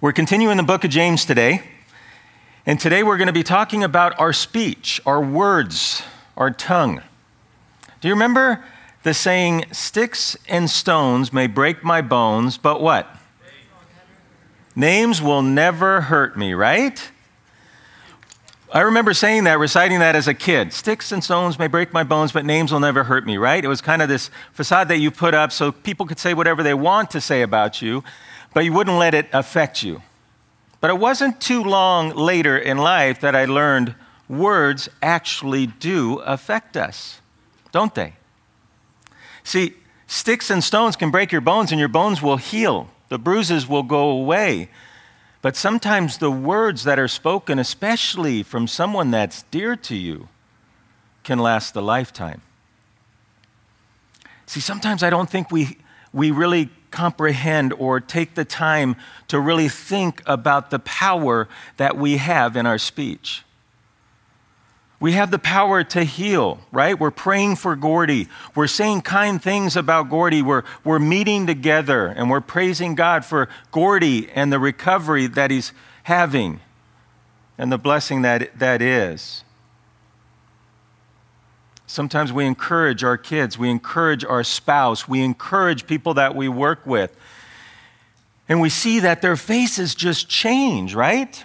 We're continuing the book of James today. And today we're going to be talking about our speech, our words, our tongue. Do you remember the saying, Sticks and stones may break my bones, but what? Names will never hurt me, right? I remember saying that, reciting that as a kid. Sticks and stones may break my bones, but names will never hurt me, right? It was kind of this facade that you put up so people could say whatever they want to say about you, but you wouldn't let it affect you. But it wasn't too long later in life that I learned words actually do affect us, don't they? See, sticks and stones can break your bones and your bones will heal, the bruises will go away. But sometimes the words that are spoken, especially from someone that's dear to you, can last a lifetime. See, sometimes I don't think we, we really comprehend or take the time to really think about the power that we have in our speech. We have the power to heal, right? We're praying for Gordy. We're saying kind things about Gordy. We're, we're meeting together and we're praising God for Gordy and the recovery that he's having and the blessing that that is. Sometimes we encourage our kids, we encourage our spouse, we encourage people that we work with. And we see that their faces just change, right?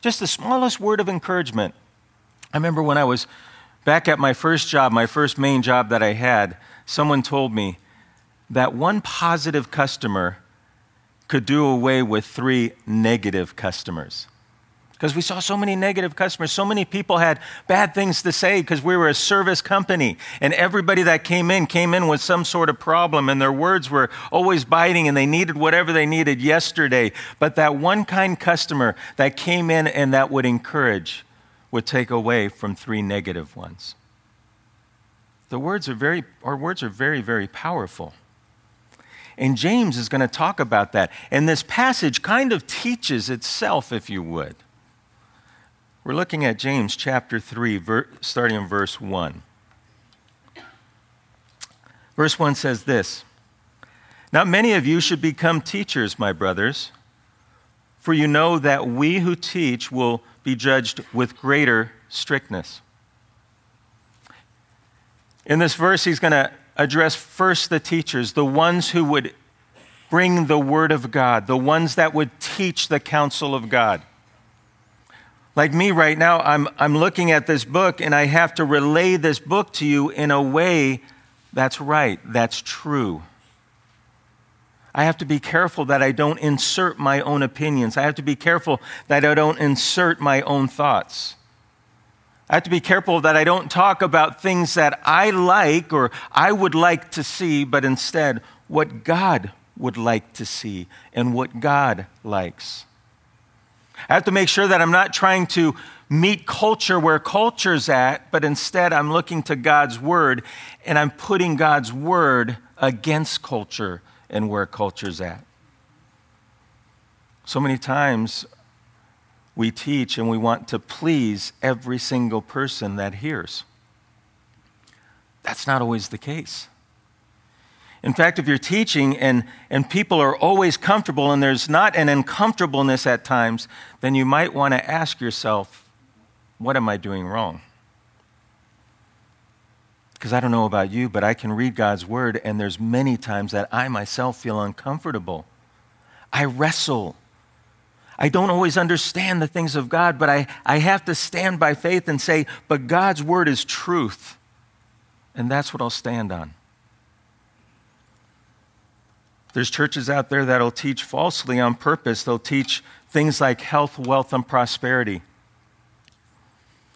Just the smallest word of encouragement. I remember when I was back at my first job, my first main job that I had, someone told me that one positive customer could do away with three negative customers. Because we saw so many negative customers. So many people had bad things to say because we were a service company. And everybody that came in came in with some sort of problem, and their words were always biting, and they needed whatever they needed yesterday. But that one kind customer that came in and that would encourage, would take away from three negative ones. The words are very, our words are very, very powerful. And James is going to talk about that. And this passage kind of teaches itself, if you would. We're looking at James chapter 3, ver- starting in verse 1. Verse 1 says this Not many of you should become teachers, my brothers, for you know that we who teach will be judged with greater strictness. In this verse, he's going to address first the teachers, the ones who would bring the word of God, the ones that would teach the counsel of God. Like me right now, I'm, I'm looking at this book and I have to relay this book to you in a way that's right, that's true. I have to be careful that I don't insert my own opinions. I have to be careful that I don't insert my own thoughts. I have to be careful that I don't talk about things that I like or I would like to see, but instead what God would like to see and what God likes. I have to make sure that I'm not trying to meet culture where culture's at, but instead I'm looking to God's word and I'm putting God's word against culture and where culture's at. So many times we teach and we want to please every single person that hears. That's not always the case. In fact, if you're teaching and, and people are always comfortable and there's not an uncomfortableness at times, then you might want to ask yourself, what am I doing wrong? Because I don't know about you, but I can read God's word, and there's many times that I myself feel uncomfortable. I wrestle. I don't always understand the things of God, but I, I have to stand by faith and say, but God's word is truth. And that's what I'll stand on. There's churches out there that'll teach falsely on purpose. They'll teach things like health, wealth, and prosperity.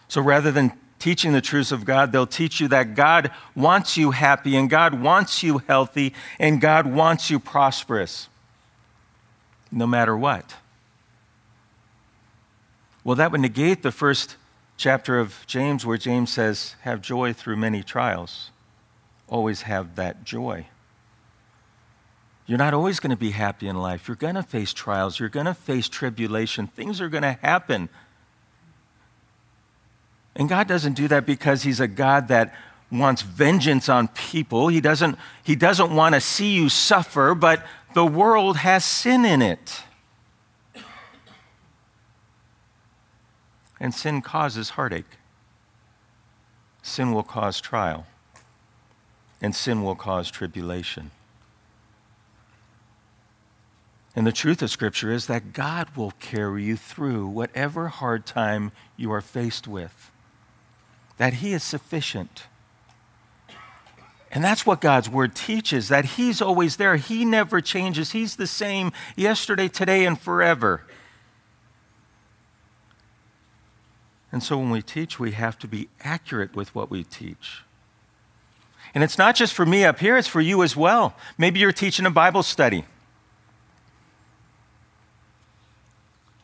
So rather than teaching the truths of God, they'll teach you that God wants you happy and God wants you healthy and God wants you prosperous, no matter what. Well, that would negate the first chapter of James where James says, Have joy through many trials. Always have that joy. You're not always going to be happy in life. You're going to face trials. You're going to face tribulation. Things are going to happen. And God doesn't do that because He's a God that wants vengeance on people. He doesn't, he doesn't want to see you suffer, but the world has sin in it. And sin causes heartache. Sin will cause trial. And sin will cause tribulation. And the truth of Scripture is that God will carry you through whatever hard time you are faced with, that He is sufficient. And that's what God's Word teaches that He's always there. He never changes. He's the same yesterday, today, and forever. And so when we teach, we have to be accurate with what we teach. And it's not just for me up here, it's for you as well. Maybe you're teaching a Bible study.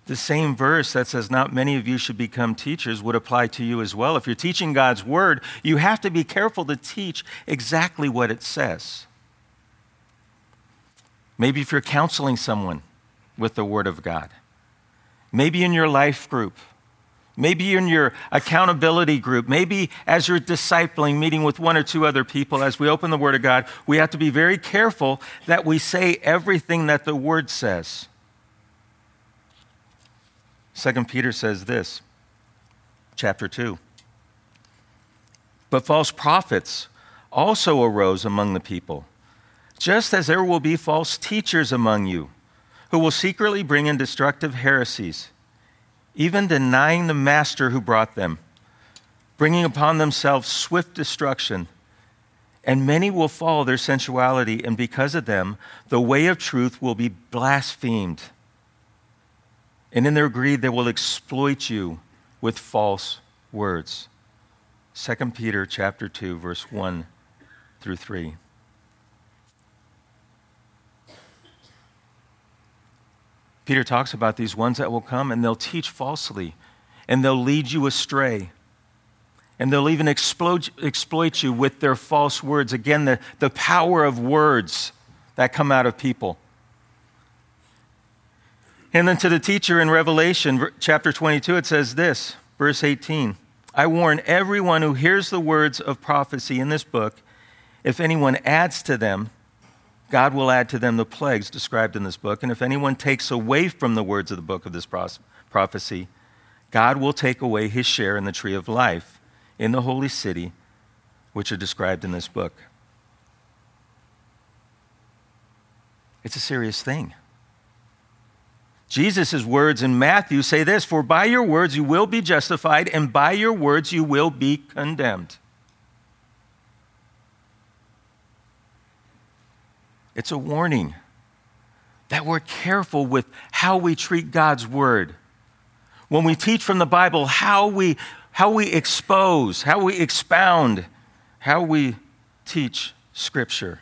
The same verse that says, Not many of you should become teachers, would apply to you as well. If you're teaching God's word, you have to be careful to teach exactly what it says. Maybe if you're counseling someone with the word of God, maybe in your life group, maybe in your accountability group, maybe as you're discipling, meeting with one or two other people, as we open the Word of God, we have to be very careful that we say everything that the Word says. Second Peter says this, chapter 2. But false prophets also arose among the people, just as there will be false teachers among you, who will secretly bring in destructive heresies, even denying the master who brought them, bringing upon themselves swift destruction. And many will follow their sensuality, and because of them, the way of truth will be blasphemed. And in their greed, they will exploit you with false words. 2 Peter chapter 2 verse 1 through 3. Peter talks about these ones that will come and they'll teach falsely and they'll lead you astray. And they'll even exploit, exploit you with their false words. Again, the, the power of words that come out of people. And then to the teacher in Revelation chapter 22, it says this, verse 18 I warn everyone who hears the words of prophecy in this book, if anyone adds to them, God will add to them the plagues described in this book. And if anyone takes away from the words of the book of this prophecy, God will take away his share in the tree of life in the holy city, which are described in this book. It's a serious thing. Jesus' words in Matthew say this For by your words you will be justified, and by your words you will be condemned. It's a warning that we're careful with how we treat God's word. When we teach from the Bible, how we, how we expose, how we expound, how we teach Scripture.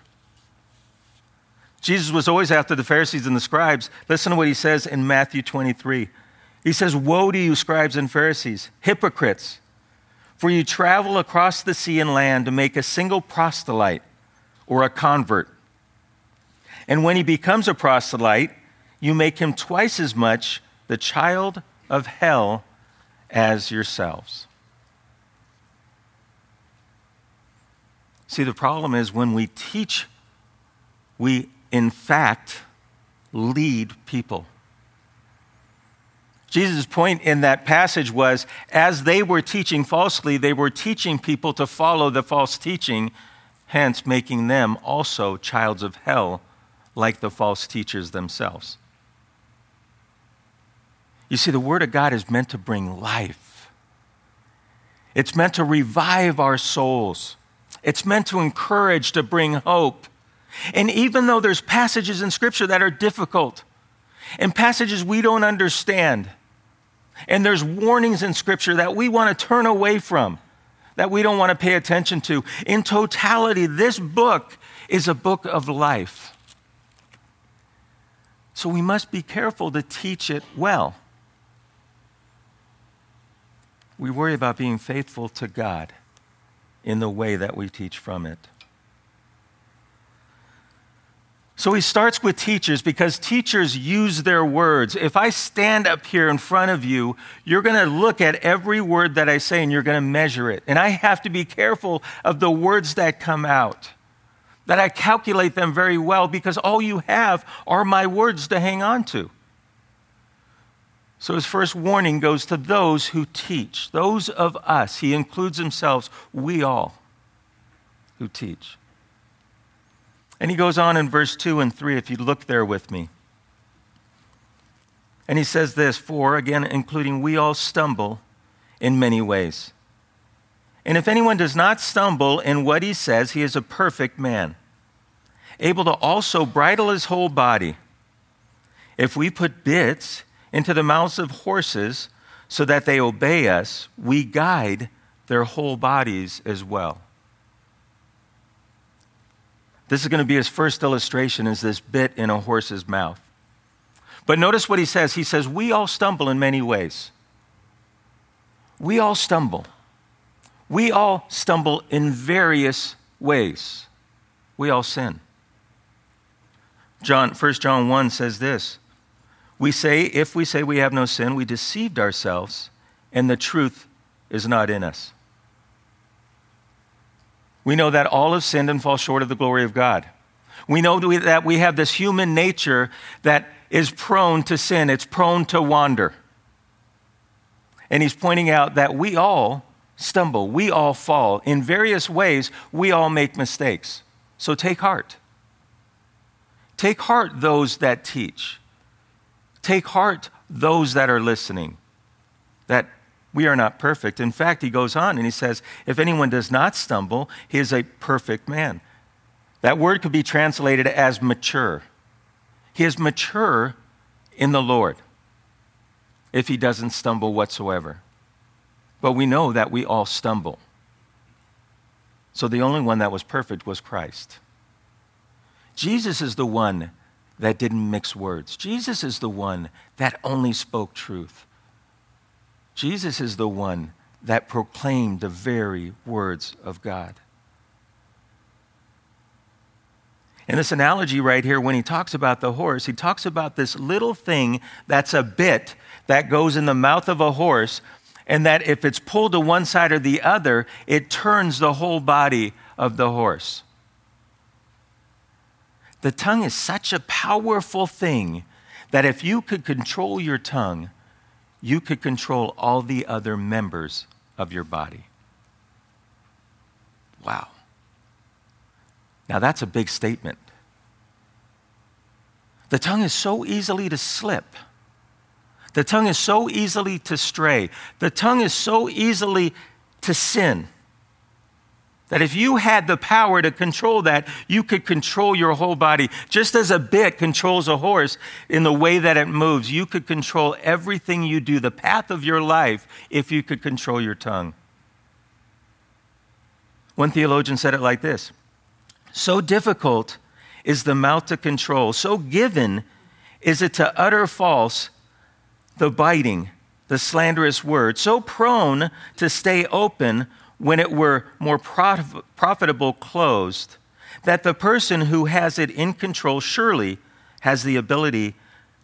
Jesus was always after the Pharisees and the scribes. Listen to what he says in Matthew 23. He says, Woe to you, scribes and Pharisees, hypocrites, for you travel across the sea and land to make a single proselyte or a convert. And when he becomes a proselyte, you make him twice as much the child of hell as yourselves. See, the problem is when we teach, we in fact, lead people. Jesus' point in that passage was as they were teaching falsely, they were teaching people to follow the false teaching, hence making them also childs of hell, like the false teachers themselves. You see, the Word of God is meant to bring life, it's meant to revive our souls, it's meant to encourage, to bring hope. And even though there's passages in Scripture that are difficult and passages we don't understand, and there's warnings in Scripture that we want to turn away from, that we don't want to pay attention to, in totality, this book is a book of life. So we must be careful to teach it well. We worry about being faithful to God in the way that we teach from it. So he starts with teachers because teachers use their words. If I stand up here in front of you, you're going to look at every word that I say and you're going to measure it. And I have to be careful of the words that come out, that I calculate them very well because all you have are my words to hang on to. So his first warning goes to those who teach, those of us. He includes himself, we all who teach. And he goes on in verse 2 and 3, if you look there with me. And he says this For, again, including we all stumble in many ways. And if anyone does not stumble in what he says, he is a perfect man, able to also bridle his whole body. If we put bits into the mouths of horses so that they obey us, we guide their whole bodies as well. This is going to be his first illustration is this bit in a horse's mouth. But notice what he says. He says, We all stumble in many ways. We all stumble. We all stumble in various ways. We all sin. John, 1 John 1 says this We say, if we say we have no sin, we deceived ourselves, and the truth is not in us. We know that all have sinned and fall short of the glory of God. We know that we have this human nature that is prone to sin, it's prone to wander. And he's pointing out that we all stumble, we all fall. In various ways, we all make mistakes. So take heart. Take heart, those that teach. Take heart, those that are listening, that we are not perfect. In fact, he goes on and he says, If anyone does not stumble, he is a perfect man. That word could be translated as mature. He is mature in the Lord if he doesn't stumble whatsoever. But we know that we all stumble. So the only one that was perfect was Christ. Jesus is the one that didn't mix words. Jesus is the one that only spoke truth. Jesus is the one that proclaimed the very words of God. In this analogy right here, when he talks about the horse, he talks about this little thing that's a bit that goes in the mouth of a horse, and that if it's pulled to one side or the other, it turns the whole body of the horse. The tongue is such a powerful thing that if you could control your tongue, you could control all the other members of your body. Wow. Now, that's a big statement. The tongue is so easily to slip. The tongue is so easily to stray. The tongue is so easily to sin that if you had the power to control that, you could control your whole body. Just as a bit controls a horse in the way that it moves, you could control everything you do, the path of your life, if you could control your tongue. One theologian said it like this So difficult is the mouth to control, so given is it to utter false the biting, the slanderous word, so prone to stay open when it were more prof- profitable closed, that the person who has it in control surely has the ability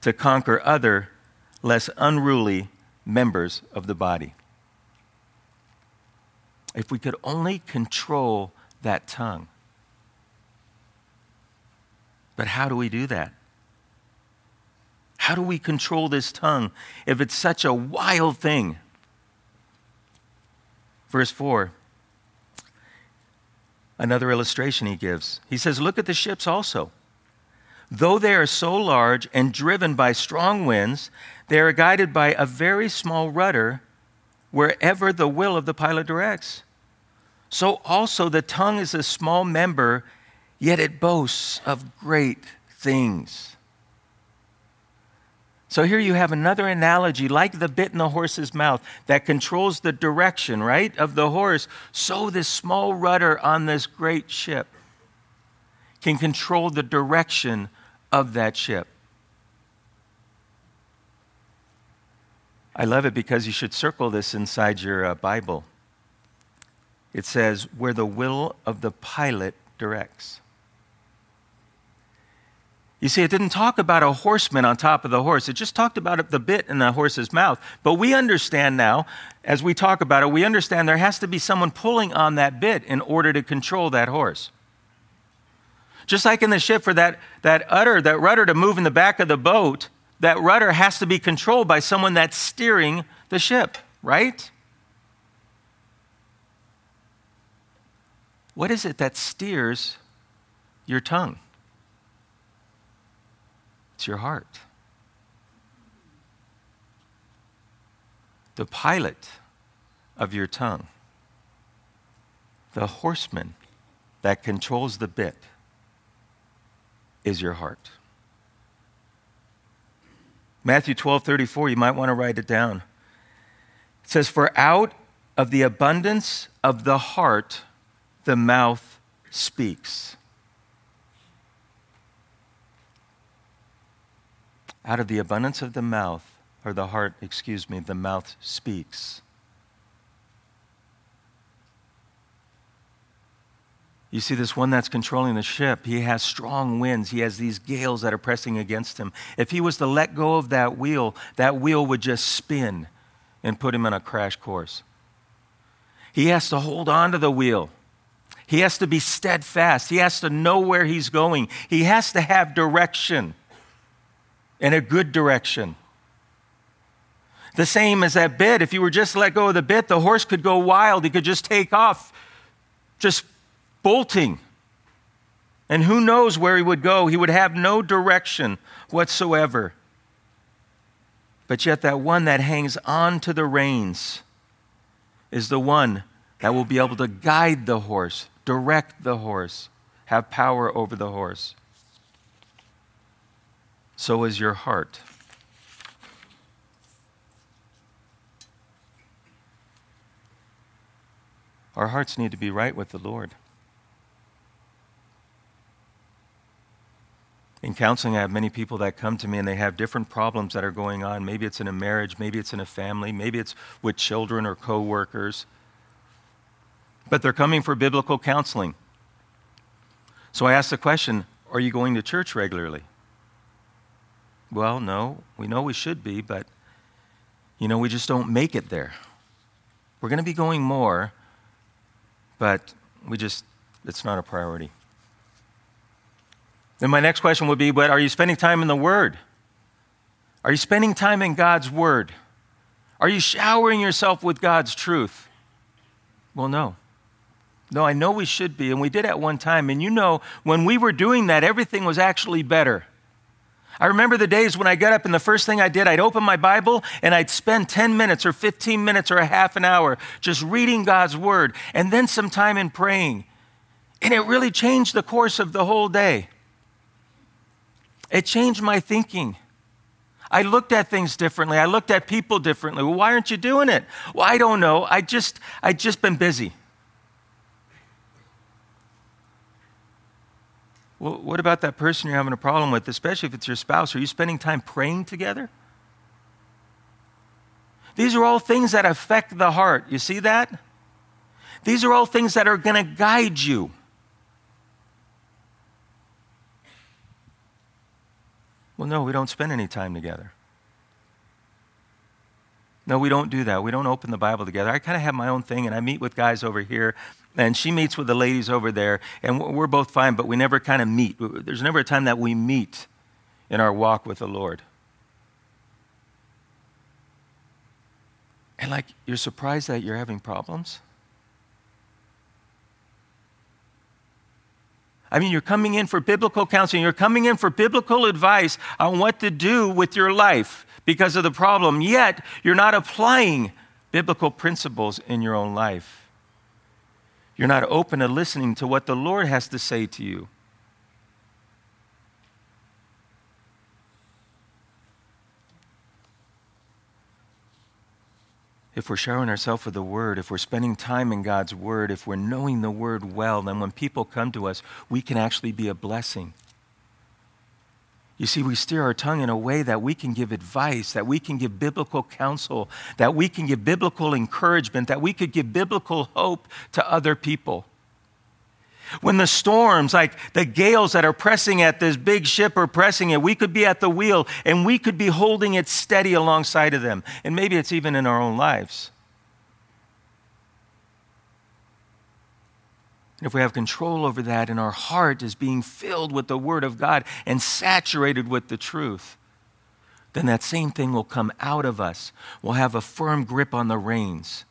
to conquer other, less unruly members of the body. If we could only control that tongue. But how do we do that? How do we control this tongue if it's such a wild thing? Verse 4, another illustration he gives. He says, Look at the ships also. Though they are so large and driven by strong winds, they are guided by a very small rudder wherever the will of the pilot directs. So also the tongue is a small member, yet it boasts of great things. So here you have another analogy, like the bit in the horse's mouth that controls the direction, right, of the horse. So this small rudder on this great ship can control the direction of that ship. I love it because you should circle this inside your uh, Bible. It says, where the will of the pilot directs. You see, it didn't talk about a horseman on top of the horse. It just talked about the bit in the horse's mouth. But we understand now, as we talk about it, we understand there has to be someone pulling on that bit in order to control that horse. Just like in the ship, for that, that udder, that rudder to move in the back of the boat, that rudder has to be controlled by someone that's steering the ship, right? What is it that steers your tongue? Your heart. The pilot of your tongue, the horseman that controls the bit, is your heart. Matthew 12 34, you might want to write it down. It says, For out of the abundance of the heart, the mouth speaks. Out of the abundance of the mouth, or the heart, excuse me, the mouth speaks. You see, this one that's controlling the ship, he has strong winds. He has these gales that are pressing against him. If he was to let go of that wheel, that wheel would just spin and put him on a crash course. He has to hold on to the wheel. He has to be steadfast. He has to know where he's going. He has to have direction and a good direction. The same as that bit. If you were just let go of the bit, the horse could go wild. He could just take off, just bolting. And who knows where he would go? He would have no direction whatsoever. But yet, that one that hangs on to the reins is the one that will be able to guide the horse, direct the horse, have power over the horse. So is your heart. Our hearts need to be right with the Lord. In counseling, I have many people that come to me and they have different problems that are going on. Maybe it's in a marriage, maybe it's in a family, maybe it's with children or coworkers. But they're coming for biblical counseling. So I ask the question Are you going to church regularly? Well, no. We know we should be, but, you know, we just don't make it there. We're going to be going more, but we just, it's not a priority. Then my next question would be but are you spending time in the Word? Are you spending time in God's Word? Are you showering yourself with God's truth? Well, no. No, I know we should be, and we did at one time. And you know, when we were doing that, everything was actually better. I remember the days when I got up and the first thing I did, I'd open my Bible and I'd spend 10 minutes or 15 minutes or a half an hour just reading God's Word and then some time in praying. And it really changed the course of the whole day. It changed my thinking. I looked at things differently. I looked at people differently. Well, why aren't you doing it? Well, I don't know. I just I just been busy. Well, what about that person you're having a problem with, especially if it's your spouse? Are you spending time praying together? These are all things that affect the heart. You see that? These are all things that are going to guide you. Well, no, we don't spend any time together. No, we don't do that. We don't open the Bible together. I kind of have my own thing, and I meet with guys over here, and she meets with the ladies over there, and we're both fine, but we never kind of meet. There's never a time that we meet in our walk with the Lord. And like, you're surprised that you're having problems? I mean, you're coming in for biblical counseling, you're coming in for biblical advice on what to do with your life because of the problem, yet you're not applying biblical principles in your own life. You're not open to listening to what the Lord has to say to you. if we're showering ourselves with the Word, if we're spending time in God's Word, if we're knowing the Word well, then when people come to us, we can actually be a blessing. You see, we steer our tongue in a way that we can give advice, that we can give biblical counsel, that we can give biblical encouragement, that we could give biblical hope to other people. When the storms, like the gales that are pressing at this big ship are pressing it, we could be at the wheel and we could be holding it steady alongside of them. And maybe it's even in our own lives. If we have control over that and our heart is being filled with the Word of God and saturated with the truth, then that same thing will come out of us. We'll have a firm grip on the reins.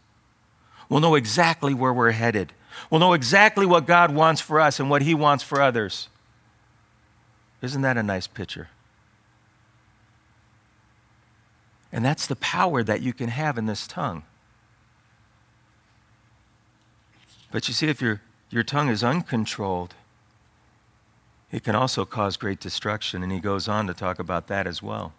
We'll know exactly where we're headed. We'll know exactly what God wants for us and what He wants for others. Isn't that a nice picture? And that's the power that you can have in this tongue. But you see, if your, your tongue is uncontrolled, it can also cause great destruction. And he goes on to talk about that as well.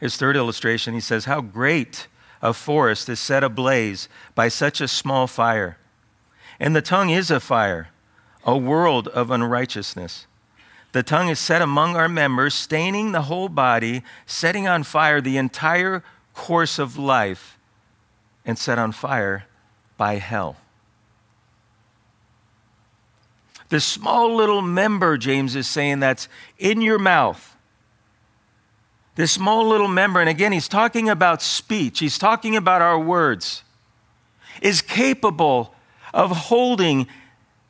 His third illustration, he says, How great a forest is set ablaze by such a small fire. And the tongue is a fire, a world of unrighteousness. The tongue is set among our members, staining the whole body, setting on fire the entire course of life, and set on fire by hell. This small little member, James is saying, that's in your mouth. This small little member, and again, he's talking about speech, he's talking about our words, is capable of holding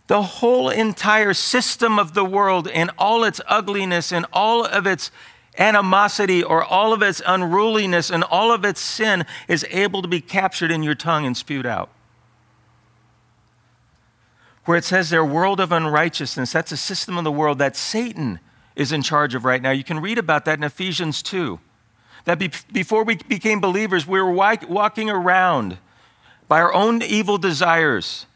the whole entire system of the world and all its ugliness and all of its animosity or all of its unruliness and all of its sin is able to be captured in your tongue and spewed out where it says their world of unrighteousness, that's a system of the world that Satan is in charge of right now. You can read about that in Ephesians 2. That be, before we became believers, we were walking around by our own evil desires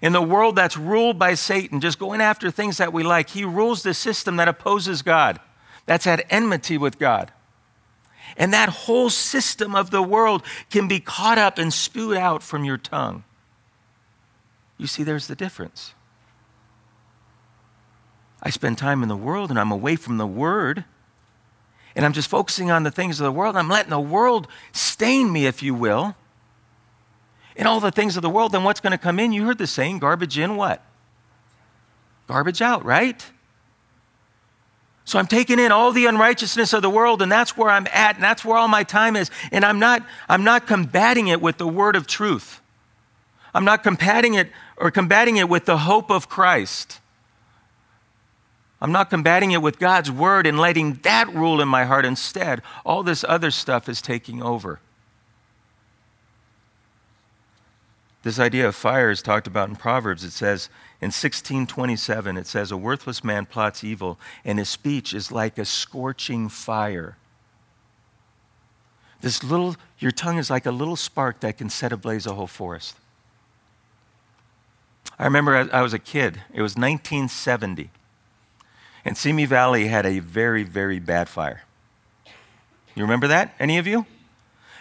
in the world that's ruled by Satan, just going after things that we like. He rules the system that opposes God, that's at enmity with God. And that whole system of the world can be caught up and spewed out from your tongue. You see, there's the difference. I spend time in the world and I'm away from the Word. And I'm just focusing on the things of the world. I'm letting the world stain me, if you will. And all the things of the world, then what's going to come in? You heard the saying garbage in what? Garbage out, right? So I'm taking in all the unrighteousness of the world, and that's where I'm at, and that's where all my time is. And I'm not, I'm not combating it with the word of truth. I'm not combating it or combating it with the hope of Christ. I'm not combating it with God's word and letting that rule in my heart instead. All this other stuff is taking over. This idea of fire is talked about in Proverbs. It says in 1627, it says, A worthless man plots evil, and his speech is like a scorching fire. This little, your tongue is like a little spark that can set ablaze a whole forest. I remember I was a kid, it was 1970, and Simi Valley had a very, very bad fire. You remember that? Any of you?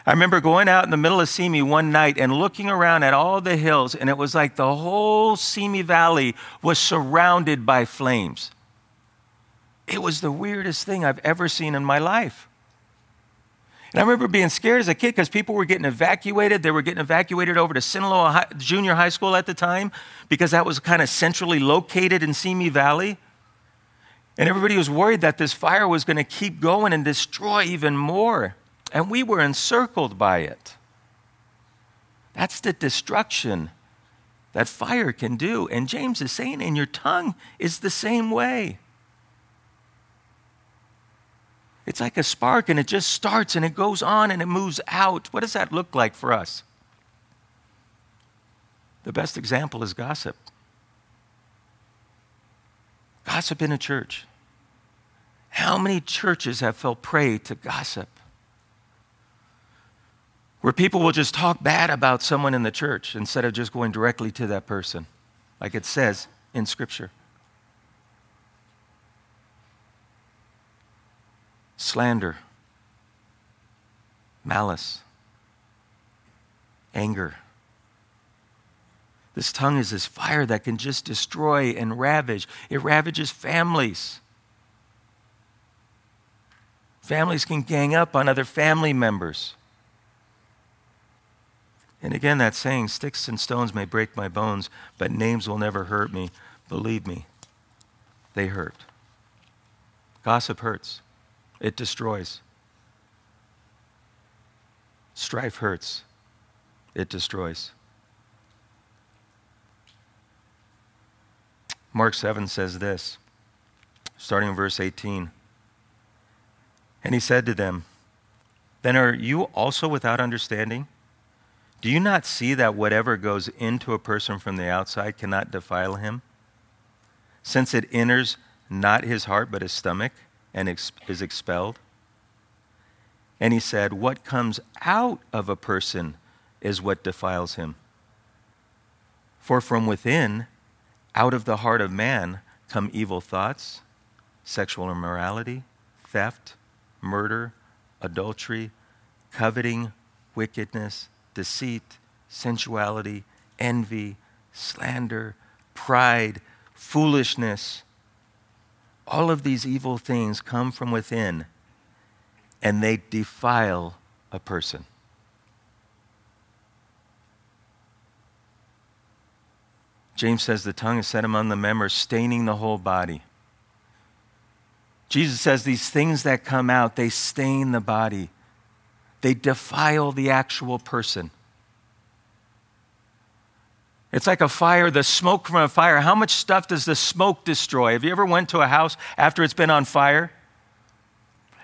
I remember going out in the middle of Simi one night and looking around at all the hills, and it was like the whole Simi Valley was surrounded by flames. It was the weirdest thing I've ever seen in my life. And I remember being scared as a kid because people were getting evacuated. They were getting evacuated over to Sinaloa High, Junior High School at the time because that was kind of centrally located in Simi Valley. And everybody was worried that this fire was going to keep going and destroy even more. And we were encircled by it. That's the destruction that fire can do. And James is saying, and your tongue is the same way. It's like a spark and it just starts and it goes on and it moves out. What does that look like for us? The best example is gossip. Gossip in a church. How many churches have fell prey to gossip? Where people will just talk bad about someone in the church instead of just going directly to that person, like it says in Scripture. Slander, malice, anger. This tongue is this fire that can just destroy and ravage. It ravages families. Families can gang up on other family members. And again, that saying, sticks and stones may break my bones, but names will never hurt me. Believe me, they hurt. Gossip hurts it destroys. Strife hurts, it destroys. Mark 7 says this, starting in verse 18. And he said to them, Then are you also without understanding? Do you not see that whatever goes into a person from the outside cannot defile him? Since it enters not his heart but his stomach and ex- is expelled? And he said, What comes out of a person is what defiles him. For from within, out of the heart of man, come evil thoughts, sexual immorality, theft, murder, adultery, coveting, wickedness deceit, sensuality, envy, slander, pride, foolishness. All of these evil things come from within and they defile a person. James says the tongue is set among the members, staining the whole body. Jesus says these things that come out, they stain the body they defile the actual person. It's like a fire, the smoke from a fire. How much stuff does the smoke destroy? Have you ever went to a house after it's been on fire?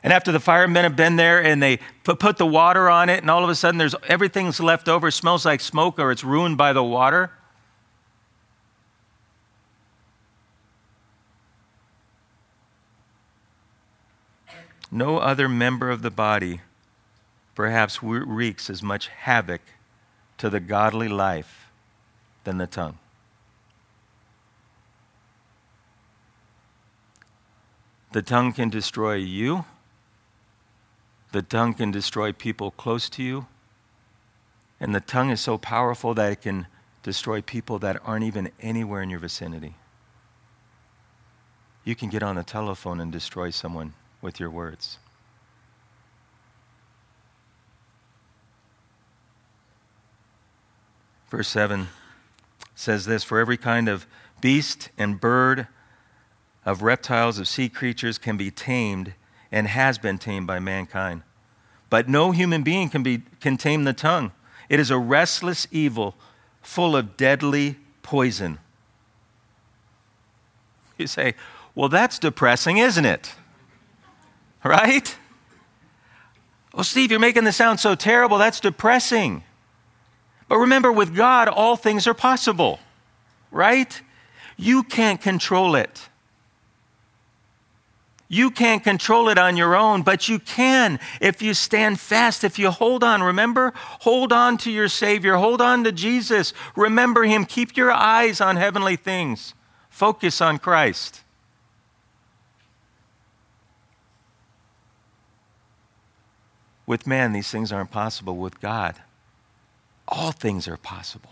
And after the firemen have been there and they put, the water on it, and all of a sudden there's everything's left over, smells like smoke, or it's ruined by the water. No other member of the body perhaps wreaks as much havoc to the godly life than the tongue. The tongue can destroy you. The tongue can destroy people close to you. And the tongue is so powerful that it can destroy people that aren't even anywhere in your vicinity. You can get on the telephone and destroy someone with your words. Verse 7 says this For every kind of beast and bird, of reptiles, of sea creatures can be tamed and has been tamed by mankind. But no human being can, be, can tame the tongue. It is a restless evil full of deadly poison. You say, well, that's depressing, isn't it? Right? Well, Steve, you're making this sound so terrible. That's depressing. But remember, with God, all things are possible, right? You can't control it. You can't control it on your own, but you can if you stand fast, if you hold on. Remember, hold on to your Savior, hold on to Jesus. Remember Him. Keep your eyes on heavenly things, focus on Christ. With man, these things aren't possible. With God, all things are possible.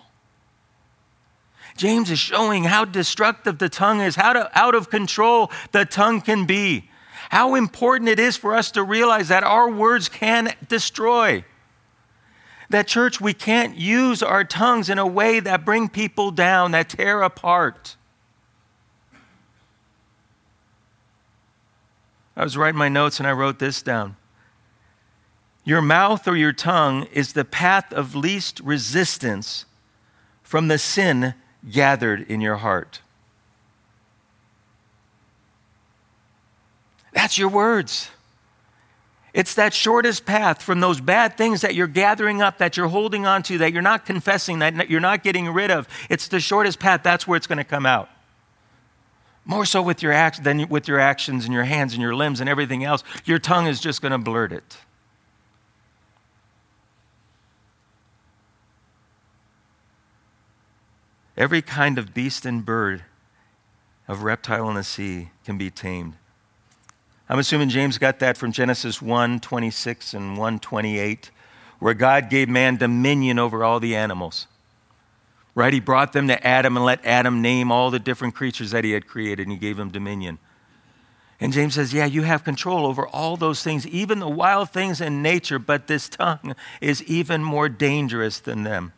James is showing how destructive the tongue is, how to, out of control the tongue can be, how important it is for us to realize that our words can destroy. That, church, we can't use our tongues in a way that bring people down, that tear apart. I was writing my notes and I wrote this down. Your mouth or your tongue is the path of least resistance from the sin gathered in your heart. That's your words. It's that shortest path from those bad things that you're gathering up, that you're holding on to, that you're not confessing, that you're not getting rid of. It's the shortest path. That's where it's going to come out. More so with your act than with your actions and your hands and your limbs and everything else. Your tongue is just going to blurt it. Every kind of beast and bird, of reptile in the sea can be tamed. I'm assuming James got that from Genesis 1 26 and 1 28, where God gave man dominion over all the animals. Right? He brought them to Adam and let Adam name all the different creatures that he had created, and he gave them dominion. And James says, Yeah, you have control over all those things, even the wild things in nature, but this tongue is even more dangerous than them.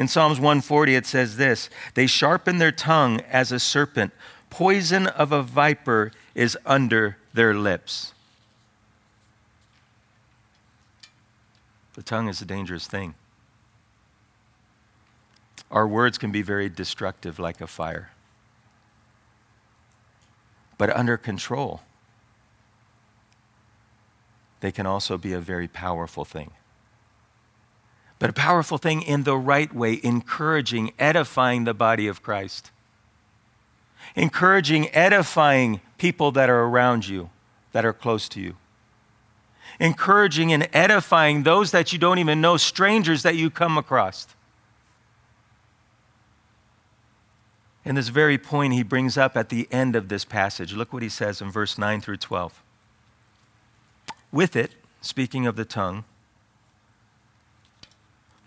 In Psalms 140, it says this They sharpen their tongue as a serpent, poison of a viper is under their lips. The tongue is a dangerous thing. Our words can be very destructive, like a fire. But under control, they can also be a very powerful thing. But a powerful thing in the right way, encouraging, edifying the body of Christ. Encouraging, edifying people that are around you, that are close to you. Encouraging and edifying those that you don't even know, strangers that you come across. And this very point he brings up at the end of this passage. Look what he says in verse 9 through 12. With it, speaking of the tongue,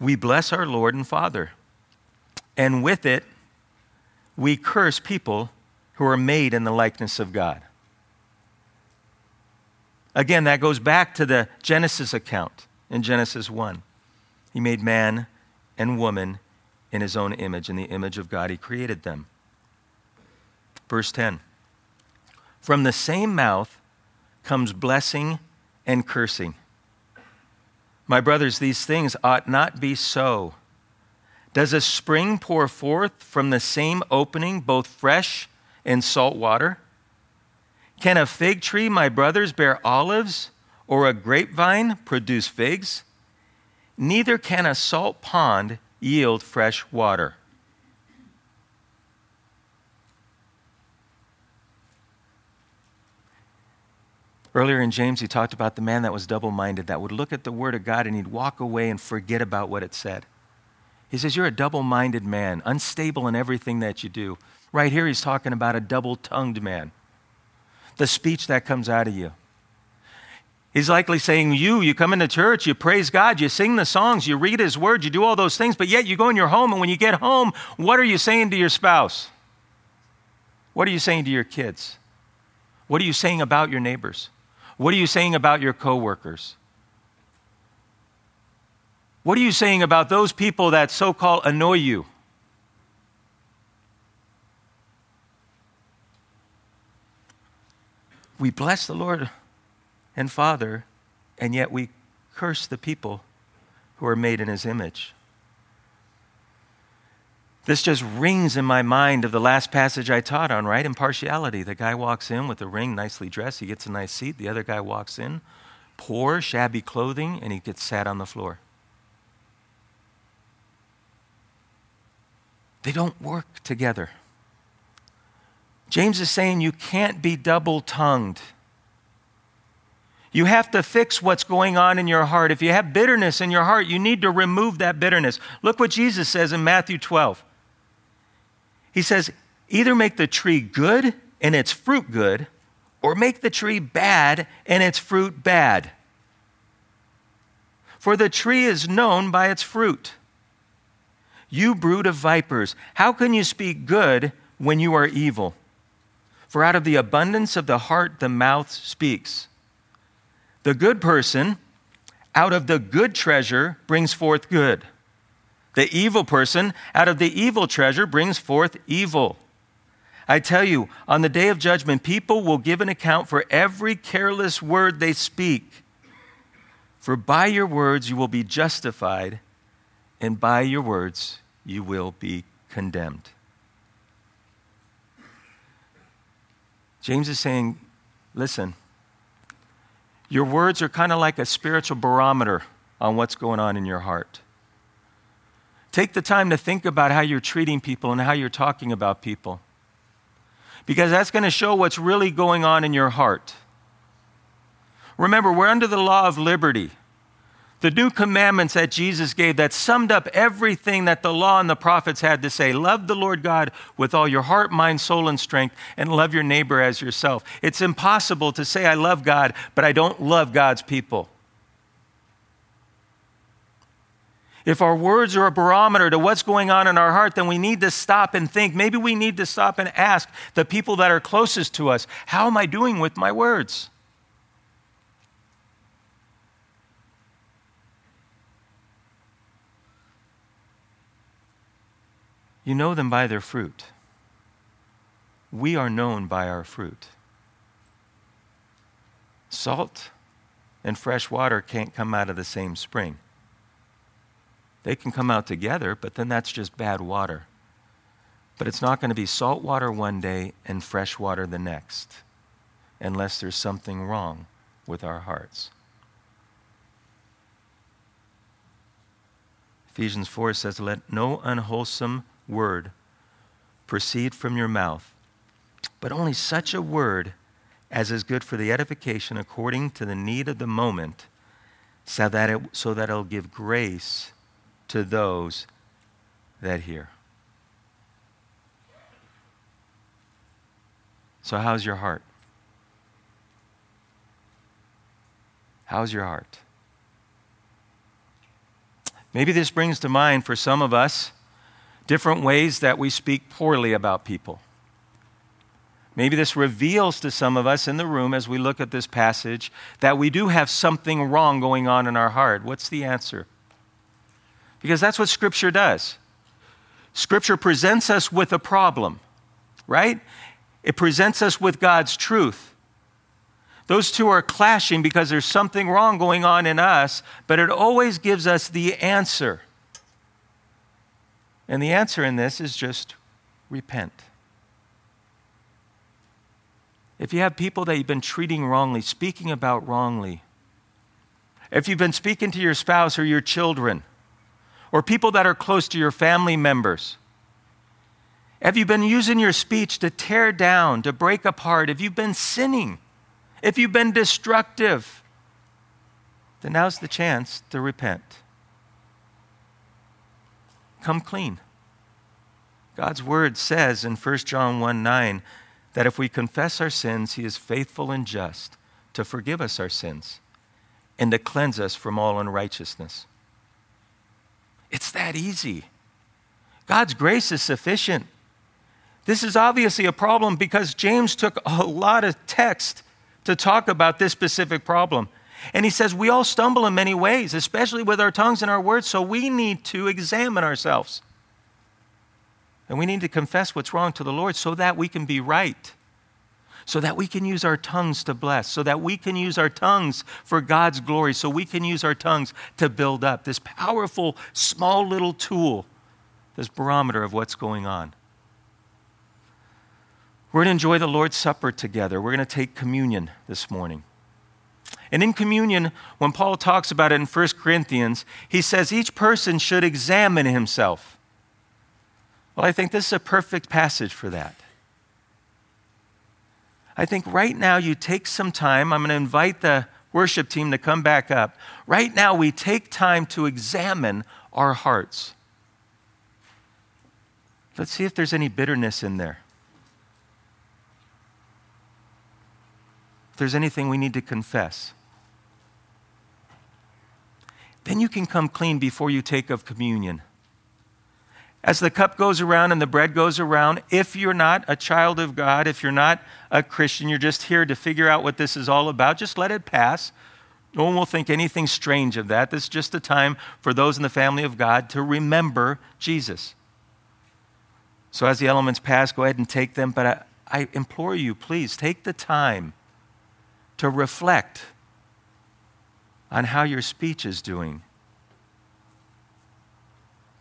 we bless our Lord and Father. And with it, we curse people who are made in the likeness of God. Again, that goes back to the Genesis account in Genesis 1. He made man and woman in his own image. In the image of God, he created them. Verse 10 From the same mouth comes blessing and cursing. My brothers, these things ought not be so. Does a spring pour forth from the same opening both fresh and salt water? Can a fig tree, my brothers, bear olives, or a grapevine produce figs? Neither can a salt pond yield fresh water. Earlier in James, he talked about the man that was double minded, that would look at the Word of God and he'd walk away and forget about what it said. He says, You're a double minded man, unstable in everything that you do. Right here, he's talking about a double tongued man, the speech that comes out of you. He's likely saying, You, you come into church, you praise God, you sing the songs, you read His Word, you do all those things, but yet you go in your home, and when you get home, what are you saying to your spouse? What are you saying to your kids? What are you saying about your neighbors? What are you saying about your coworkers? What are you saying about those people that so called annoy you? We bless the Lord and Father, and yet we curse the people who are made in His image. This just rings in my mind of the last passage I taught on, right? Impartiality. The guy walks in with a ring, nicely dressed. He gets a nice seat. The other guy walks in, poor, shabby clothing, and he gets sat on the floor. They don't work together. James is saying you can't be double tongued. You have to fix what's going on in your heart. If you have bitterness in your heart, you need to remove that bitterness. Look what Jesus says in Matthew 12. He says, either make the tree good and its fruit good, or make the tree bad and its fruit bad. For the tree is known by its fruit. You brood of vipers, how can you speak good when you are evil? For out of the abundance of the heart the mouth speaks. The good person, out of the good treasure, brings forth good the evil person, out of the evil treasure, brings forth evil. I tell you, on the day of judgment, people will give an account for every careless word they speak. For by your words you will be justified, and by your words you will be condemned. James is saying, listen, your words are kind of like a spiritual barometer on what's going on in your heart. Take the time to think about how you're treating people and how you're talking about people. Because that's going to show what's really going on in your heart. Remember, we're under the law of liberty. The new commandments that Jesus gave that summed up everything that the law and the prophets had to say. Love the Lord God with all your heart, mind, soul, and strength, and love your neighbor as yourself. It's impossible to say, I love God, but I don't love God's people. If our words are a barometer to what's going on in our heart, then we need to stop and think. Maybe we need to stop and ask the people that are closest to us, How am I doing with my words? You know them by their fruit. We are known by our fruit. Salt and fresh water can't come out of the same spring. They can come out together, but then that's just bad water. But it's not going to be salt water one day and fresh water the next, unless there's something wrong with our hearts. Ephesians 4 says, Let no unwholesome word proceed from your mouth, but only such a word as is good for the edification according to the need of the moment, so that, it, so that it'll give grace to those that hear. So, how's your heart? How's your heart? Maybe this brings to mind for some of us different ways that we speak poorly about people. Maybe this reveals to some of us in the room as we look at this passage that we do have something wrong going on in our heart. What's the answer? Because that's what Scripture does. Scripture presents us with a problem, right? It presents us with God's truth. Those two are clashing because there's something wrong going on in us, but it always gives us the answer. And the answer in this is just repent. If you have people that you've been treating wrongly, speaking about wrongly, if you've been speaking to your spouse or your children, or people that are close to your family members, have you been using your speech to tear down, to break apart? Have you been sinning? If you've been destructive, then now's the chance to repent. Come clean. God's word says in 1 John 1 9 that if we confess our sins, he is faithful and just to forgive us our sins and to cleanse us from all unrighteousness. It's that easy. God's grace is sufficient. This is obviously a problem because James took a lot of text to talk about this specific problem. And he says, We all stumble in many ways, especially with our tongues and our words, so we need to examine ourselves. And we need to confess what's wrong to the Lord so that we can be right, so that we can use our tongues to bless, so that we can use our tongues for God's glory, so we can use our tongues to build up this powerful, small little tool, this barometer of what's going on. We're going to enjoy the Lord's Supper together. We're going to take communion this morning. And in communion, when Paul talks about it in 1 Corinthians, he says each person should examine himself. Well, I think this is a perfect passage for that. I think right now you take some time. I'm going to invite the worship team to come back up. Right now, we take time to examine our hearts. Let's see if there's any bitterness in there. If there's anything we need to confess. Then you can come clean before you take of communion as the cup goes around and the bread goes around, if you're not a child of God, if you're not a Christian, you're just here to figure out what this is all about, just let it pass. No one will think anything strange of that. This is just a time for those in the family of God to remember Jesus. So as the elements pass, go ahead and take them. But I, I implore you, please take the time to reflect on how your speech is doing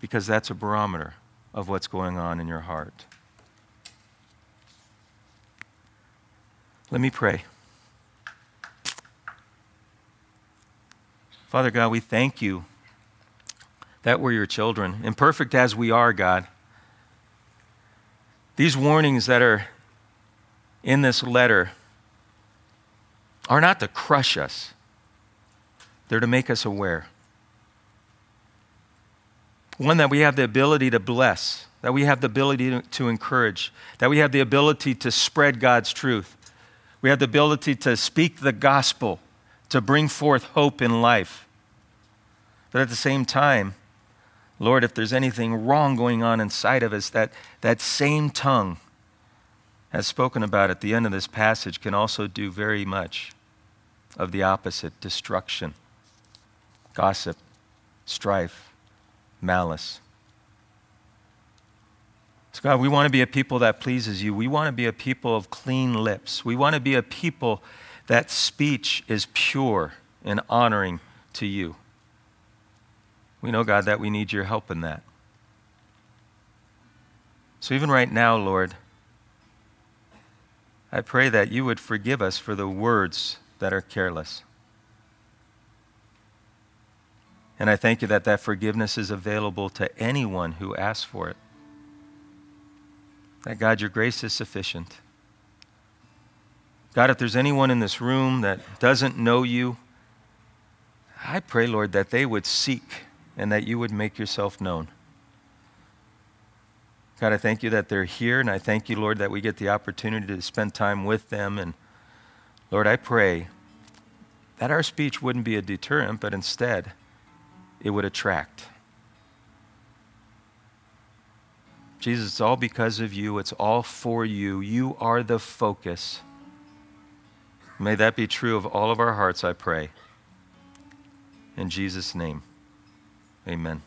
because that's a barometer of what's going on in your heart. Let me pray. Father God, we thank you that we're your children, imperfect as we are, God. These warnings that are in this letter are not to crush us, they're to make us aware. One, that we have the ability to bless, that we have the ability to, encourage, that we have the ability to spread God's truth. We have the ability to speak the gospel, to bring forth hope in life. But at the same time, Lord, if there's anything wrong going on inside of us, that, that same tongue, as spoken about at the end of this passage, can also do very much of the opposite destruction, gossip, strife, malice. So, God, we want to be a people that pleases you. We want to be a people of clean lips. We want to be a people that speech is pure and honoring to you. We know, God, that we need your help in that. So, even right now, Lord, I pray that you would forgive us for the words that are careless. And I thank you that that forgiveness is available to anyone who asks for it. That God, your grace is sufficient. God, if there's anyone in this room that doesn't know you, I pray, Lord, that they would seek and that you would make yourself known. God, I thank you that they're here, and I thank you, Lord, that we get the opportunity to spend time with them. And Lord, I pray that our speech wouldn't be a deterrent, but instead it would attract. Jesus, it's all because of you. It's all for you. You are the focus. May that be true of all of our hearts, I pray. In Jesus' name, amen.